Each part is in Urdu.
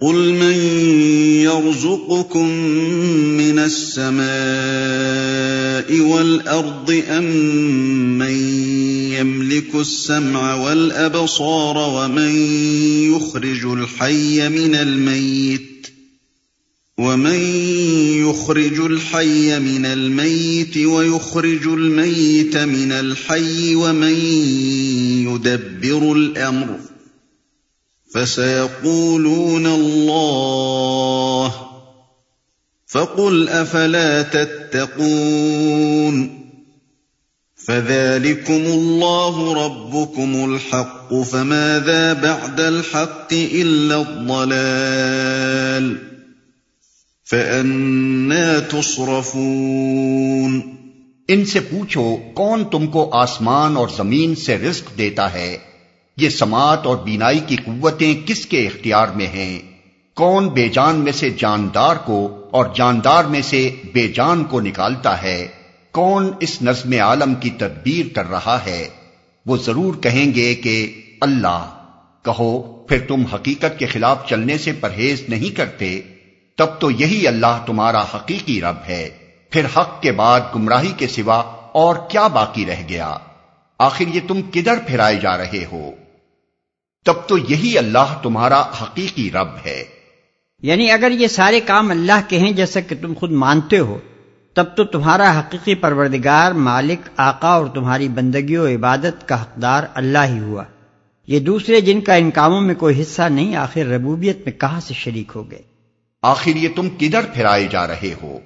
قل من يرزقكم من السماء والأرض أم من يملك السمع والأبصار ومن يخرج الحي من الميت ومن يخرج الحي من الميت ويخرج الميت من الحي ومن يدبر الأمر ۖ فسيقولون الله فقل أفلا تتقون فذلكم الله ربكم الحق فماذا بعد الحق إلا الضلال فأنا تصرفون إن سے پوچھو کون تم کو آسمان اور زمین سے رزق دیتا ہے؟ یہ سماعت اور بینائی کی قوتیں کس کے اختیار میں ہیں؟ کون بے جان میں سے جاندار کو اور جاندار میں سے بے جان کو نکالتا ہے؟ کون اس نظم عالم کی تدبیر کر رہا ہے؟ وہ ضرور کہیں گے کہ اللہ۔ کہو، پھر تم حقیقت کے خلاف چلنے سے پرہیز نہیں کرتے؟ تب تو یہی اللہ تمہارا حقیقی رب ہے۔ پھر حق کے بعد گمراہی کے سوا اور کیا باقی رہ گیا؟ آخر یہ تم کدھر پھرائے جا رہے ہو؟ تب تو یہی اللہ تمہارا حقیقی رب ہے۔ یعنی اگر یہ سارے کام اللہ کے ہیں جیسا کہ تم خود مانتے ہو تب تو تمہارا حقیقی پروردگار مالک آقا اور تمہاری بندگی و عبادت کا حقدار اللہ ہی ہوا۔ یہ دوسرے جن کا ان کاموں میں کوئی حصہ نہیں آخر ربوبیت میں کہاں سے شریک ہو گئے؟ آخر یہ تم کدھر پھرائے جا رہے ہو؟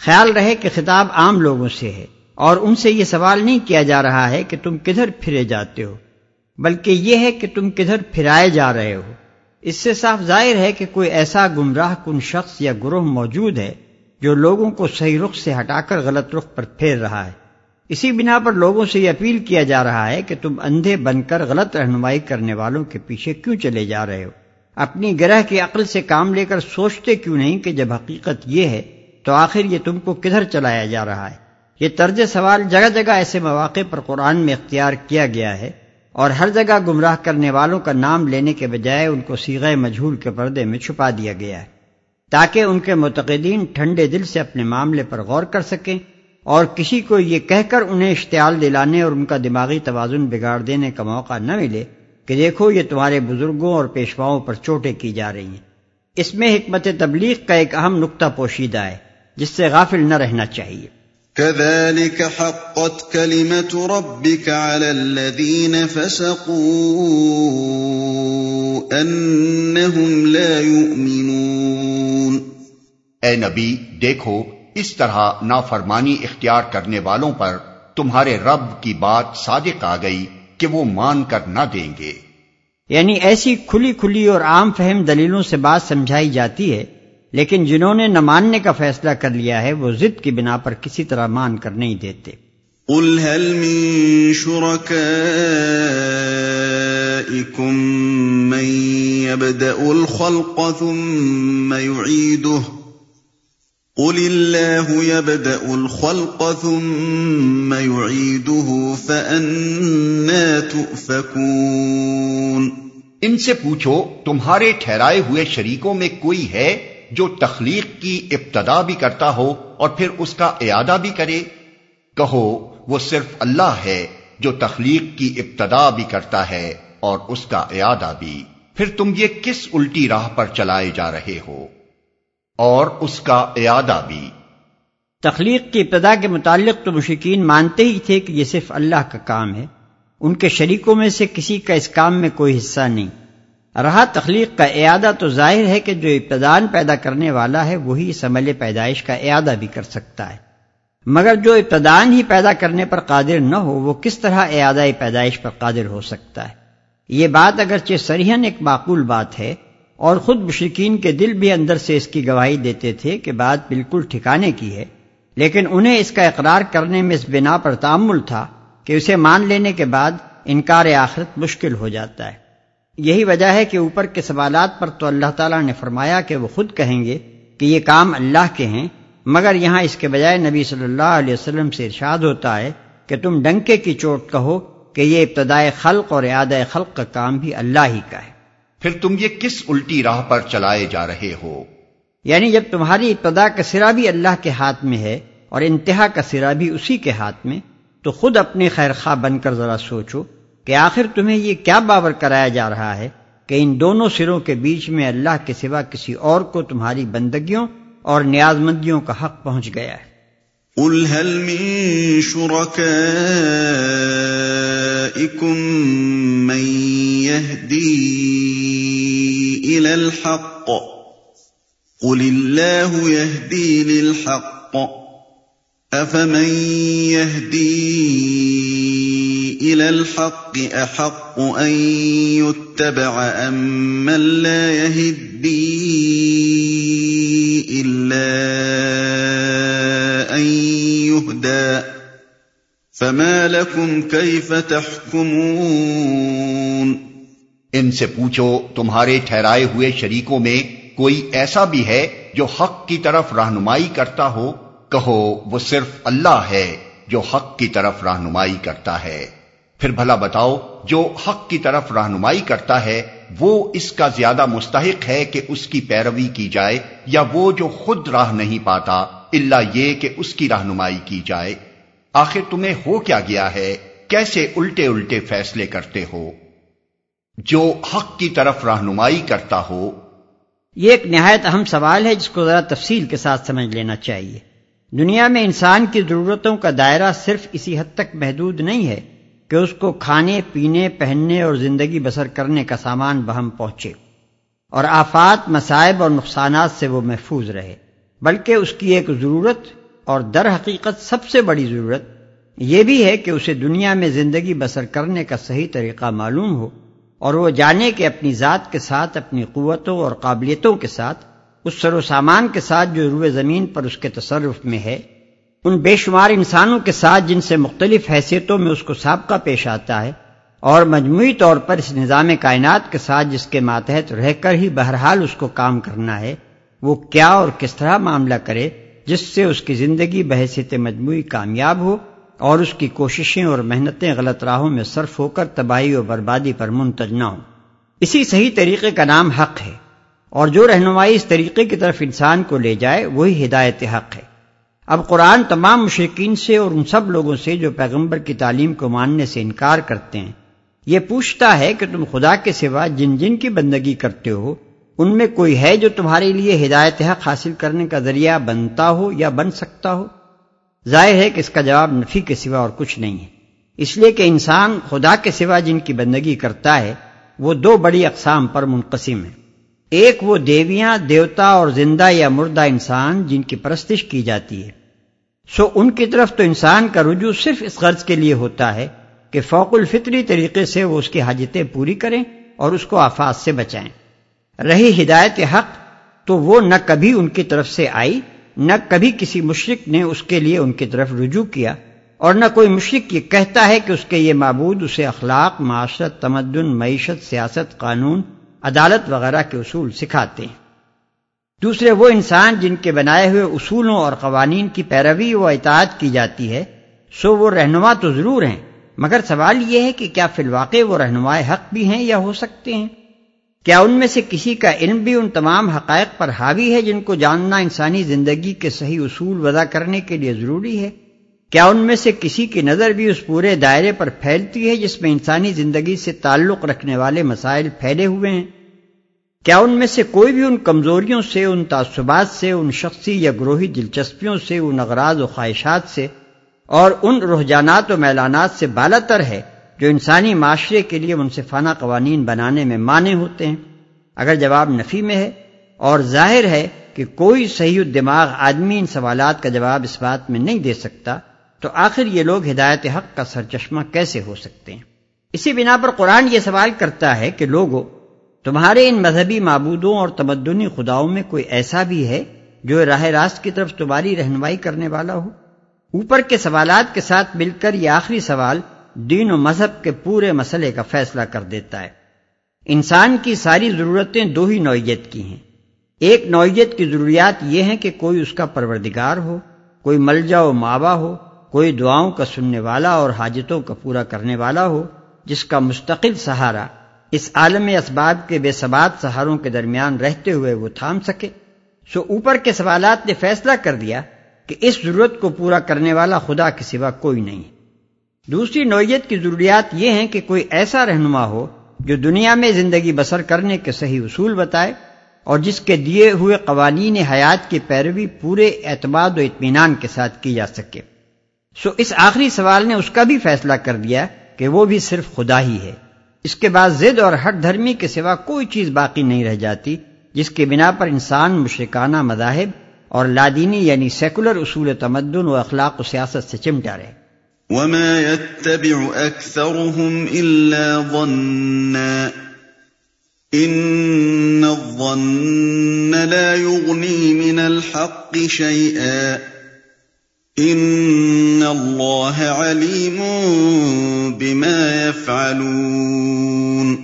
خیال رہے کہ خطاب عام لوگوں سے ہے۔ اور ان سے یہ سوال نہیں کیا جا رہا ہے کہ تم کدھر پھرے جاتے ہو، بلکہ یہ ہے کہ تم کدھر پھرائے جا رہے ہو۔ اس سے صاف ظاہر ہے کہ کوئی ایسا گمراہ کن شخص یا گروہ موجود ہے جو لوگوں کو صحیح رخ سے ہٹا کر غلط رخ پر پھیر رہا ہے۔ اسی بنا پر لوگوں سے یہ اپیل کیا جا رہا ہے کہ تم اندھے بن کر غلط رہنمائی کرنے والوں کے پیچھے کیوں چلے جا رہے ہو؟ اپنی گرہ کی عقل سے کام لے کر سوچتے کیوں نہیں کہ جب حقیقت یہ ہے تو آخر یہ تم کو کدھر چلایا جا رہا ہے؟ یہ طرز سوال جگہ جگہ ایسے مواقع پر قرآن میں اختیار کیا گیا ہے اور ہر جگہ گمراہ کرنے والوں کا نام لینے کے بجائے ان کو سیغ مجھول کے پردے میں چھپا دیا گیا ہے تاکہ ان کے متقدین ٹھنڈے دل سے اپنے معاملے پر غور کر سکیں اور کسی کو یہ کہہ کر انہیں اشتعال دلانے اور ان کا دماغی توازن بگاڑ دینے کا موقع نہ ملے کہ دیکھو یہ تمہارے بزرگوں اور پیشواؤں پر چوٹیں کی جا رہی ہیں۔ اس میں حکمت تبلیغ کا ایک اہم نقطہ پوشیدہ ہے، جس سے غافل نہ رہنا چاہیے۔ كذلك حقت كلمة ربك على الذين فسقوا أنهم لا يؤمنون۔ اے نبی دیکھو اس طرح نافرمانی اختیار کرنے والوں پر تمہارے رب کی بات صادق آ گئی کہ وہ مان کر نہ دیں گے۔ یعنی ایسی کھلی کھلی اور عام فہم دلیلوں سے بات سمجھائی جاتی ہے لیکن جنہوں نے نہ ماننے کا فیصلہ کر لیا ہے وہ ضد کی بنا پر کسی طرح مان کر نہیں دیتے۔ قل هل من شركائكم من يبدأ الخلق ثم يعيده؟ قل الله يبدأ الخلق ثم يعيده فأنا تؤفكون۔ ان سے پوچھو تمہارے ٹھہرائے ہوئے شریکوں میں کوئی ہے؟ جو تخلیق کی ابتدا بھی کرتا ہو اور پھر اس کا اعادہ بھی کرے، کہو وہ صرف اللہ ہے جو تخلیق کی ابتدا بھی کرتا ہے اور اس کا اعادہ بھی۔ پھر تم یہ کس الٹی راہ پر چلائے جا رہے ہو؟ اور اس کا اعادہ بھی۔ تخلیق کی ابتدا کے متعلق تو مشکین مانتے ہی تھے کہ یہ صرف اللہ کا کام ہے۔ ان کے شریکوں میں سے کسی کا اس کام میں کوئی حصہ نہیں۔ رہا تخلیق کا اعادہ تو ظاہر ہے کہ جو ابتدان پیدا کرنے والا ہے وہی اس عمل پیدائش کا اعادہ بھی کر سکتا ہے۔ مگر جو ابتدان ہی پیدا کرنے پر قادر نہ ہو، وہ کس طرح اعادہ پیدائش پر قادر ہو سکتا ہے؟ یہ بات اگرچہ سریحن ایک معقول بات ہے، اور خود مشرقین کے دل بھی اندر سے اس کی گواہی دیتے تھے کہ بات بالکل ٹھکانے کی ہے، لیکن انہیں اس کا اقرار کرنے میں اس بنا پر تعمل تھا کہ اسے مان لینے کے بعد انکار آخرت مشکل ہو جاتا ہے۔ یہی وجہ ہے کہ اوپر کے سوالات پر تو اللہ تعالیٰ نے فرمایا کہ وہ خود کہیں گے کہ یہ کام اللہ کے ہیں مگر یہاں اس کے بجائے نبی صلی اللہ علیہ وسلم سے ارشاد ہوتا ہے کہ تم ڈنکے کی چوٹ کہو کہ یہ ابتدائے خلق اور اعادہ خلق کا کام بھی اللہ ہی کا ہے۔ پھر تم یہ کس الٹی راہ پر چلائے جا رہے ہو؟ یعنی جب تمہاری ابتدا کا سرا بھی اللہ کے ہاتھ میں ہے اور انتہا کا سرا بھی اسی کے ہاتھ میں تو خود اپنے خیر خواہ بن کر ذرا سوچو کہ آخر تمہیں یہ کیا باور کرایا جا رہا ہے کہ ان دونوں سروں کے بیچ میں اللہ کے سوا کسی اور کو تمہاری بندگیوں اور نیاز مندیوں کا حق پہنچ گیا ہے؟ قل هل من من يهدي إلى الحق قل الله يهدي للحق أفمن يهدي إلى الحق أحق أن يتبع أم من لا يهدي إلا أن يهدى فما لكم كيف تحكمون ان سے پوچھو، تمہارے ٹھہرائے ہوئے شریکوں میں کوئی ایسا بھی ہے جو حق کی طرف رہنمائی کرتا ہو؟ کہو، وہ صرف اللہ ہے جو حق کی طرف رہنمائی کرتا ہے۔ پھر بھلا بتاؤ، جو حق کی طرف رہنمائی کرتا ہے، وہ اس کا زیادہ مستحق ہے کہ اس کی پیروی کی جائے، یا وہ جو خود راہ نہیں پاتا اللہ یہ کہ اس کی رہنمائی کی جائے۔ آخر تمہیں ہو کیا گیا ہے؟ کیسے الٹے الٹے فیصلے کرتے ہو؟ جو حق کی طرف رہنمائی کرتا ہو۔ یہ ایک نہایت اہم سوال ہے، جس کو ذرا تفصیل کے ساتھ سمجھ لینا چاہیے۔ دنیا میں انسان کی ضرورتوں کا دائرہ صرف اسی حد تک محدود نہیں ہے۔ کہ اس کو کھانے، پینے، پہننے اور زندگی بسر کرنے کا سامان بہم پہنچے اور آفات مسائب اور نقصانات سے وہ محفوظ رہے۔ بلکہ اس کی ایک ضرورت اور در حقیقت سب سے بڑی ضرورت یہ بھی ہے کہ اسے دنیا میں زندگی بسر کرنے کا صحیح طریقہ معلوم ہو اور وہ جانے کہ اپنی ذات کے ساتھ، اپنی قوتوں اور قابلیتوں کے ساتھ، اس سر و سامان کے ساتھ جو روئے زمین پر اس کے تصرف میں ہے۔ ان بے شمار انسانوں کے ساتھ جن سے مختلف حیثیتوں میں اس کو سابقہ پیش آتا ہے اور مجموعی طور پر اس نظام کائنات کے ساتھ جس کے ماتحت رہ کر ہی بہرحال اس کو کام کرنا ہے، وہ کیا اور کس طرح معاملہ کرے، جس سے اس کی زندگی بحثیت مجموعی کامیاب ہو اور اس کی کوششیں اور محنتیں غلط راہوں میں صرف ہو کر تباہی و بربادی پر منتج نہ ہوں۔ اسی صحیح طریقے کا نام حق ہے اور جو رہنمائی اس طریقے کی طرف انسان کو لے جائے، وہی ہدایت حق ہے۔ اب قرآن تمام مشرقین سے اور ان سب لوگوں سے جو پیغمبر کی تعلیم کو ماننے سے انکار کرتے ہیں۔ یہ پوچھتا ہے کہ تم خدا کے سوا جن جن کی بندگی کرتے ہو، ان میں کوئی ہے جو تمہارے لیے ہدایت حق حاصل کرنے کا ذریعہ بنتا ہو یا بن سکتا ہو؟ ظاہر ہے کہ اس کا جواب نفی کے سوا اور کچھ نہیں ہے۔ اس لیے کہ انسان خدا کے سوا جن کی بندگی کرتا ہے، وہ دو بڑی اقسام پر منقسم ہے ایک وہ دیویاں، دیوتا اور زندہ یا مردہ انسان جن کی پرستش کی جاتی ہے۔ سو ان کی طرف تو انسان کا رجوع صرف اس غرض کے لیے ہوتا ہے کہ فوق الفطری طریقے سے وہ اس کی حاجتیں پوری کریں اور اس کو آفات سے بچائیں۔ رہی ہدایت حق تو وہ نہ کبھی ان کی طرف سے آئی، نہ کبھی کسی مشرق نے اس کے لیے ان کی طرف رجوع کیا اور نہ کوئی مشرق یہ کہتا ہے کہ اس کے یہ معبود، اسے اخلاق، معاشرت، تمدن، معیشت، سیاست، قانون، عدالت وغیرہ کے اصول سکھاتے ہیں۔ دوسرے وہ انسان جن کے بنائے ہوئے اصولوں اور قوانین کی پیروی و اطاعت کی جاتی ہے، سو وہ رہنما تو ضرور ہیں۔ مگر سوال یہ ہے کہ کیا فی الواقع وہ رہنما حق بھی ہیں یا ہو سکتے ہیں؟ کیا ان میں سے کسی کا علم بھی ان تمام حقائق پر حاوی ہے جن کو جاننا انسانی زندگی کے صحیح اصول وضع کرنے کے لیے ضروری ہے؟ کیا ان میں سے کسی کی نظر بھی اس پورے دائرے پر پھیلتی ہے جس میں انسانی زندگی سے تعلق رکھنے والے مسائل پھیلے ہوئے ہیں؟ کیا ان میں سے کوئی بھی ان کمزوریوں سے، ان تعصبات سے، ان شخصی یا گروہی دلچسپیوں سے، ان اغراض و خواہشات سے اور ان رحجانات و میلانات سے بالا تر ہے جو انسانی معاشرے کے لیے منصفانہ قوانین بنانے میں مانے ہوتے ہیں۔ اگر جواب نفی میں ہے اور ظاہر ہے کہ کوئی صحیح دماغ آدمی ان سوالات کا جواب اس بات میں نہیں دے سکتا، تو آخر یہ لوگ ہدایت حق کا سرچشمہ کیسے ہو سکتے ہیں؟ اسی بنا پر قرآن یہ سوال کرتا ہے کہ لوگوں تمہارے ان مذہبی معبودوں اور تمدنی خداؤں میں کوئی ایسا بھی ہے جو راہ راست کی طرف تمہاری رہنمائی کرنے والا ہو؟ اوپر کے سوالات کے ساتھ مل کر یہ آخری سوال دین و مذہب کے پورے مسئلے کا فیصلہ کر دیتا ہے۔ انسان کی ساری ضرورتیں دو ہی نوعیت کی ہیں۔ ایک نوعیت کی ضروریات یہ ہیں کہ کوئی اس کا پروردگار ہو، کوئی ملجا و ماوا ہو، کوئی دعاؤں کا سننے والا اور حاجتوں کا پورا کرنے والا ہو، جس کا مستقل سہارا اس عالم اسباب کے بے ثبات سہاروں کے درمیان رہتے ہوئے وہ تھام سکے۔ سو اوپر کے سوالات نے فیصلہ کر دیا کہ اس ضرورت کو پورا کرنے والا خدا کے سوا کوئی نہیں۔ دوسری نوعیت کی ضروریات یہ ہیں کہ کوئی ایسا رہنما ہو جو دنیا میں زندگی بسر کرنے کے صحیح اصول بتائے اور جس کے دیے ہوئے قوانین حیات کی پیروی پورے اعتماد و اطمینان کے ساتھ کی جا سکے۔ سو اس آخری سوال نے اس کا بھی فیصلہ کر دیا کہ وہ بھی صرف خدا ہی ہے۔ اس کے بعد زد اور ہٹ دھرمی کے سوا کوئی چیز باقی نہیں رہ جاتی، جس کے بنا پر انسان مشرکانہ مذاہب اور لادینی یعنی سیکولر اصول تمدن و اخلاق و سیاست سے چمٹا رہے۔ وما يتبع أكثرهم إلا ظنا، إن الظن لا يغني من الحق شيئا۔ إن الله عليم بما يفعلون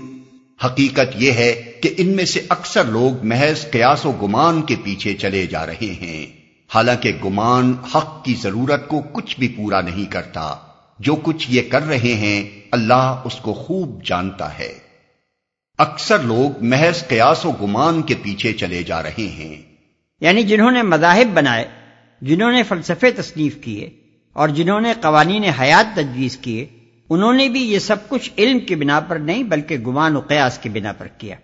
حقیقت یہ ہے کہ ان میں سے اکثر لوگ محض قیاس و گمان کے پیچھے چلے جا رہے ہیں۔ حالانکہ گمان حق کی ضرورت کو کچھ بھی پورا نہیں کرتا۔ جو کچھ یہ کر رہے ہیں اللہ اس کو خوب جانتا ہے۔ اکثر لوگ محض قیاس و گمان کے پیچھے چلے جا رہے ہیں۔ یعنی جنہوں نے مذاہب بنائے جنہوں نے فلسفے تصنیف کیے اور جنہوں نے قوانین حیات تجویز کیے، انہوں نے بھی یہ سب کچھ علم کی بنا پر نہیں بلکہ گمان و قیاس کی بنا پر کیا۔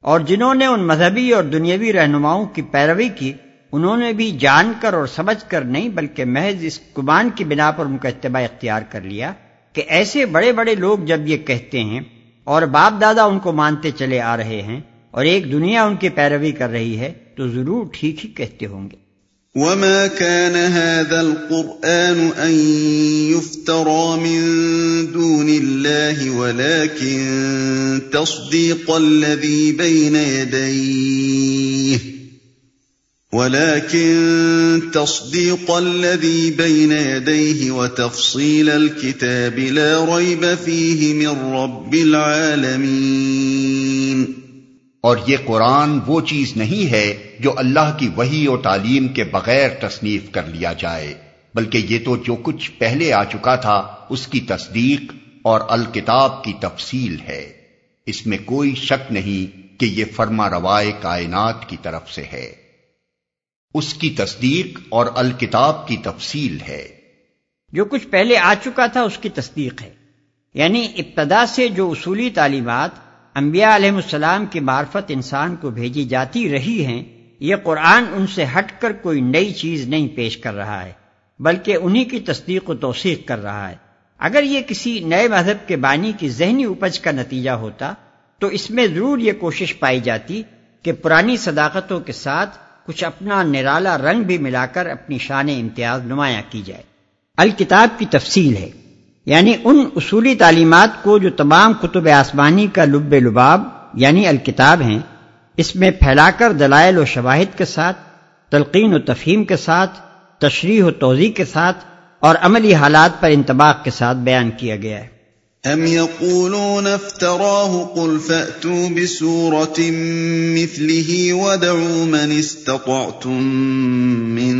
اور جنہوں نے ان مذہبی اور دنیاوی رہنماؤں کی پیروی کی، انہوں نے بھی جان کر اور سمجھ کر نہیں بلکہ محض اس گمان کی بنا پر ان کا اتباع اختیار کر لیا کہ ایسے بڑے بڑے لوگ جب یہ کہتے ہیں اور باپ دادا ان کو مانتے چلے آ رہے ہیں اور ایک دنیا ان کی پیروی کر رہی ہے، تو ضرور ٹھیک ہی کہتے ہوں گے۔ وما كان هذا القرآن أن يفترى من دون الله ولكن تصديق الذي بين يديه ولكن تصديق الذي بين يديه وتفصيل الكتاب لا ريب فيه من رب العالمين اور یہ قرآن وہ چیز نہیں ہے جو اللہ کی وحی و تعلیم کے بغیر تصنیف کر لیا جائے، بلکہ یہ تو جو کچھ پہلے آ چکا تھا، اس کی تصدیق اور الکتاب کی تفصیل ہے۔ اس میں کوئی شک نہیں کہ یہ فرما روائے کائنات کی طرف سے ہے۔ اس کی تصدیق اور الکتاب کی تفصیل ہے۔ جو کچھ پہلے آ چکا تھا، اس کی تصدیق ہے۔ یعنی ابتدا سے جو اصولی تعلیمات انبیاء علیہ السلام کی معرفت انسان کو بھیجی جاتی رہی ہیں یہ قرآن ان سے ہٹ کر کوئی نئی چیز نہیں پیش کر رہا ہے، بلکہ انہی کی تصدیق و توثیق کر رہا ہے۔ اگر یہ کسی نئے مذہب کے بانی کی ذہنی اپج کا نتیجہ ہوتا، تو اس میں ضرور یہ کوشش پائی جاتی کہ پرانی صداقتوں کے ساتھ کچھ اپنا نرالا رنگ بھی ملا کر اپنی شان امتیاز نمایاں کی جائے۔ الکتاب کی تفصیل ہے یعنی ان اصولی تعلیمات کو جو تمام کتب آسمانی کا لب لباب یعنی الکتاب ہیں اس میں پھیلا کر دلائل و شواہد کے ساتھ، تلقین و تفہیم کے ساتھ، تشریح و توضیع کے ساتھ اور عملی حالات پر انتباق کے ساتھ بیان کیا گیا ہے۔ ام يقولون افتراه قل فأتوا بسورة مثله ودعوا من استطعتم من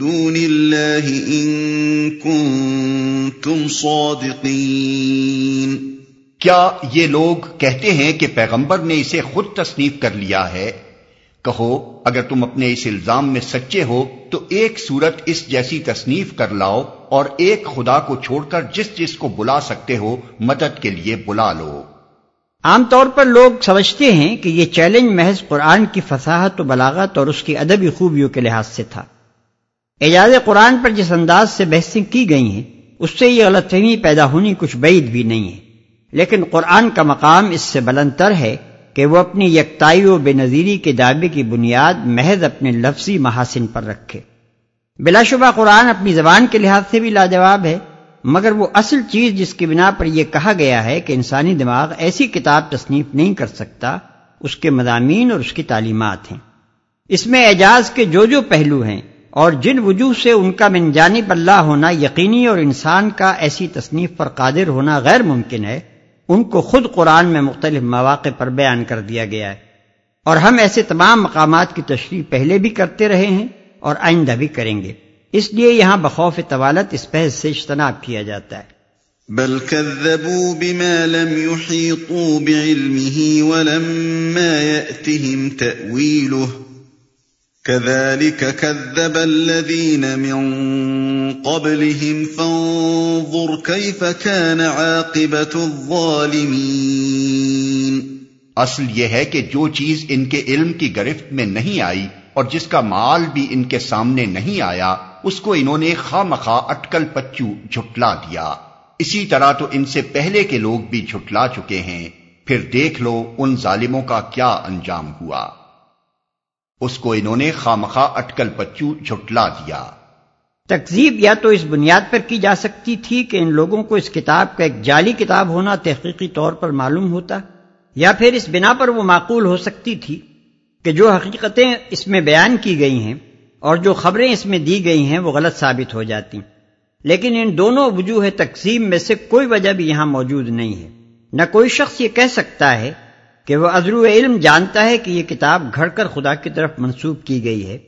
دون الله إن كنتم صادقين کیا یہ لوگ کہتے ہیں کہ پیغمبر نے اسے خود تصنیف کر لیا ہے؟ کہو، اگر تم اپنے اس الزام میں سچے ہو، تو ایک صورت اس جیسی تصنیف کر لاؤ اور ایک خدا کو چھوڑ کر جس جس کو بلا سکتے ہو، مدد کے لیے بلا لو۔ عام طور پر لوگ سمجھتے ہیں کہ یہ چیلنج محض قرآن کی فصاحت و بلاغت اور اس کی ادبی خوبیوں کے لحاظ سے تھا۔ اعجاز قرآن پر جس انداز سے بحثیں کی گئی ہیں، اس سے یہ غلط فہمی پیدا ہونی کچھ بعید بھی نہیں ہے۔ لیکن قرآن کا مقام اس سے بلند تر ہے کہ وہ اپنی یکتائی و بے نظیری کے دعوے کی بنیاد محض اپنے لفظی محاسن پر رکھے۔ بلا شبہ قرآن اپنی زبان کے لحاظ سے بھی لاجواب ہے، مگر وہ اصل چیز جس کی بنا پر یہ کہا گیا ہے کہ انسانی دماغ ایسی کتاب تصنیف نہیں کر سکتا، اس کے مضامین اور اس کی تعلیمات ہیں۔ اس میں اعجاز کے جو جو پہلو ہیں اور جن وجوہ سے ان کا من جانب اللہ ہونا یقینی اور انسان کا ایسی تصنیف پر قادر ہونا غیر ممکن ہے ان کو خود قرآن میں مختلف مواقع پر بیان کر دیا گیا ہے۔ اور ہم ایسے تمام مقامات کی تشریح پہلے بھی کرتے رہے ہیں اور آئندہ بھی کریں گے۔ اس لیے یہاں بخوف طوالت اس بحث سے اجتناب کیا جاتا ہے۔ بل كذبوا بما لم يحيطوا بعلمه ولما يأتهم تأويله كذلك كذب الذين من قبلهم فانظر كيف كان عاقبة الظالمين اصل یہ ہے کہ جو چیز ان کے علم کی گرفت میں نہیں آئی اور جس کا مال بھی ان کے سامنے نہیں آیا، اس کو انہوں نے خواہ اٹکل پچو جھٹلا دیا۔ اسی طرح تو ان سے پہلے کے لوگ بھی جھٹلا چکے ہیں۔ پھر دیکھ لو ان ظالموں کا کیا انجام ہوا۔ اس کو انہوں نے خامخواہ اٹکل پچو جھٹلا دیا۔ تکزیب یا تو اس بنیاد پر کی جا سکتی تھی کہ ان لوگوں کو اس کتاب کا ایک جعلی کتاب ہونا تحقیقی طور پر معلوم ہوتا، یا پھر اس بنا پر وہ معقول ہو سکتی تھی کہ جو حقیقتیں اس میں بیان کی گئی ہیں اور جو خبریں اس میں دی گئی ہیں وہ غلط ثابت ہو جاتی۔ لیکن ان دونوں وجوہ تقسیم میں سے کوئی وجہ بھی یہاں موجود نہیں ہے۔ نہ کوئی شخص یہ کہہ سکتا ہے کہ وہ ادرو علم جانتا ہے کہ یہ کتاب گھڑ کر خدا کی طرف منسوب کی گئی ہے۔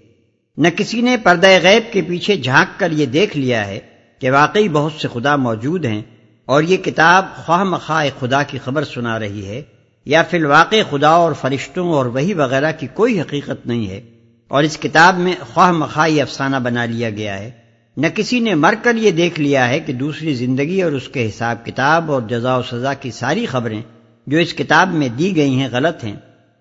نہ کسی نے پردہ غیب کے پیچھے جھانک کر یہ دیکھ لیا ہے کہ واقعی بہت سے خدا موجود ہیں اور یہ کتاب خواہ مخواہ خدا کی خبر سنا رہی ہے یا فی الواقع خدا اور فرشتوں اور وہی وغیرہ کی کوئی حقیقت نہیں ہے اور اس کتاب میں خواہ مخواہ افسانہ بنا لیا گیا ہے۔ نہ کسی نے مر کر یہ دیکھ لیا ہے کہ دوسری زندگی اور اس کے حساب کتاب اور جزا و سزا کی ساری خبریں جو اس کتاب میں دی گئی ہیں غلط ہیں۔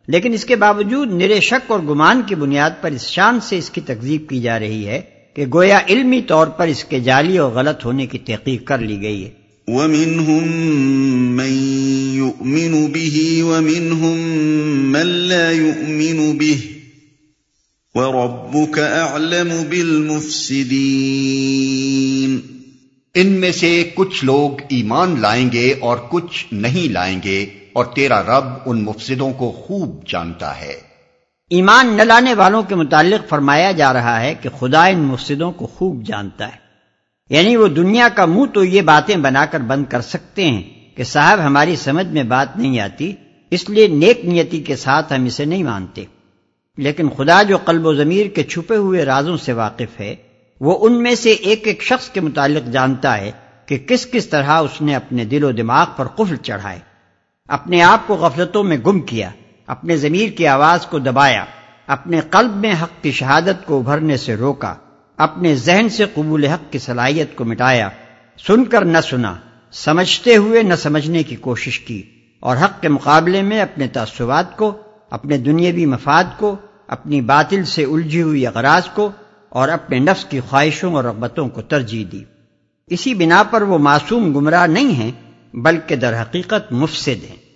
لیکن اس کے باوجود نرے شک اور گمان کی بنیاد پر اس شان سے اس کی تکزیب کی جا رہی ہے کہ گویا علمی طور پر اس کے جعلی اور غلط ہونے کی تحقیق کر لی گئی ہے۔ وَمِنْهُمْ مَنْ يُؤْمِنُ بِهِ وَمِنْهُمْ مَنْ لَا يُؤْمِنُ بِهِ وَرَبُّكَ أَعْلَمُ بِالْمُفْسِدِينَ۔ ان میں سے کچھ لوگ ایمان لائیں گے اور کچھ نہیں لائیں گے، اور تیرا رب ان مفسدوں کو خوب جانتا ہے۔ ایمان نہ لانے والوں کے متعلق فرمایا جا رہا ہے کہ خدا ان مفسدوں کو خوب جانتا ہے۔ یعنی وہ دنیا کا منہ تو یہ باتیں بنا کر بند کر سکتے ہیں کہ صاحب، ہماری سمجھ میں بات نہیں آتی، اس لیے نیک نیتی کے ساتھ ہم اسے نہیں مانتے۔ لیکن خدا جو قلب و ضمیر کے چھپے ہوئے رازوں سے واقف ہے وہ ان میں سے ایک ایک شخص کے متعلق جانتا ہے کہ کس کس طرح اس نے اپنے دل و دماغ پر قفل چڑھائے، اپنے آپ کو غفلتوں میں گم کیا، اپنے ضمیر کی آواز کو دبایا، اپنے قلب میں حق کی شہادت کو ابھرنے سے روکا، اپنے ذہن سے قبول حق کی صلاحیت کو مٹایا، سن کر نہ سنا، سمجھتے ہوئے نہ سمجھنے کی کوشش کی، اور حق کے مقابلے میں اپنے تعصبات کو، اپنے دنیاوی مفاد کو، اپنی باطل سے الجھی ہوئی اغراض کو اور اپنے نفس کی خواہشوں اور رغبتوں کو ترجیح دی۔ اسی بنا پر وہ معصوم گمراہ نہیں ہیں، بلکہ در حقیقت مفسد ہیں۔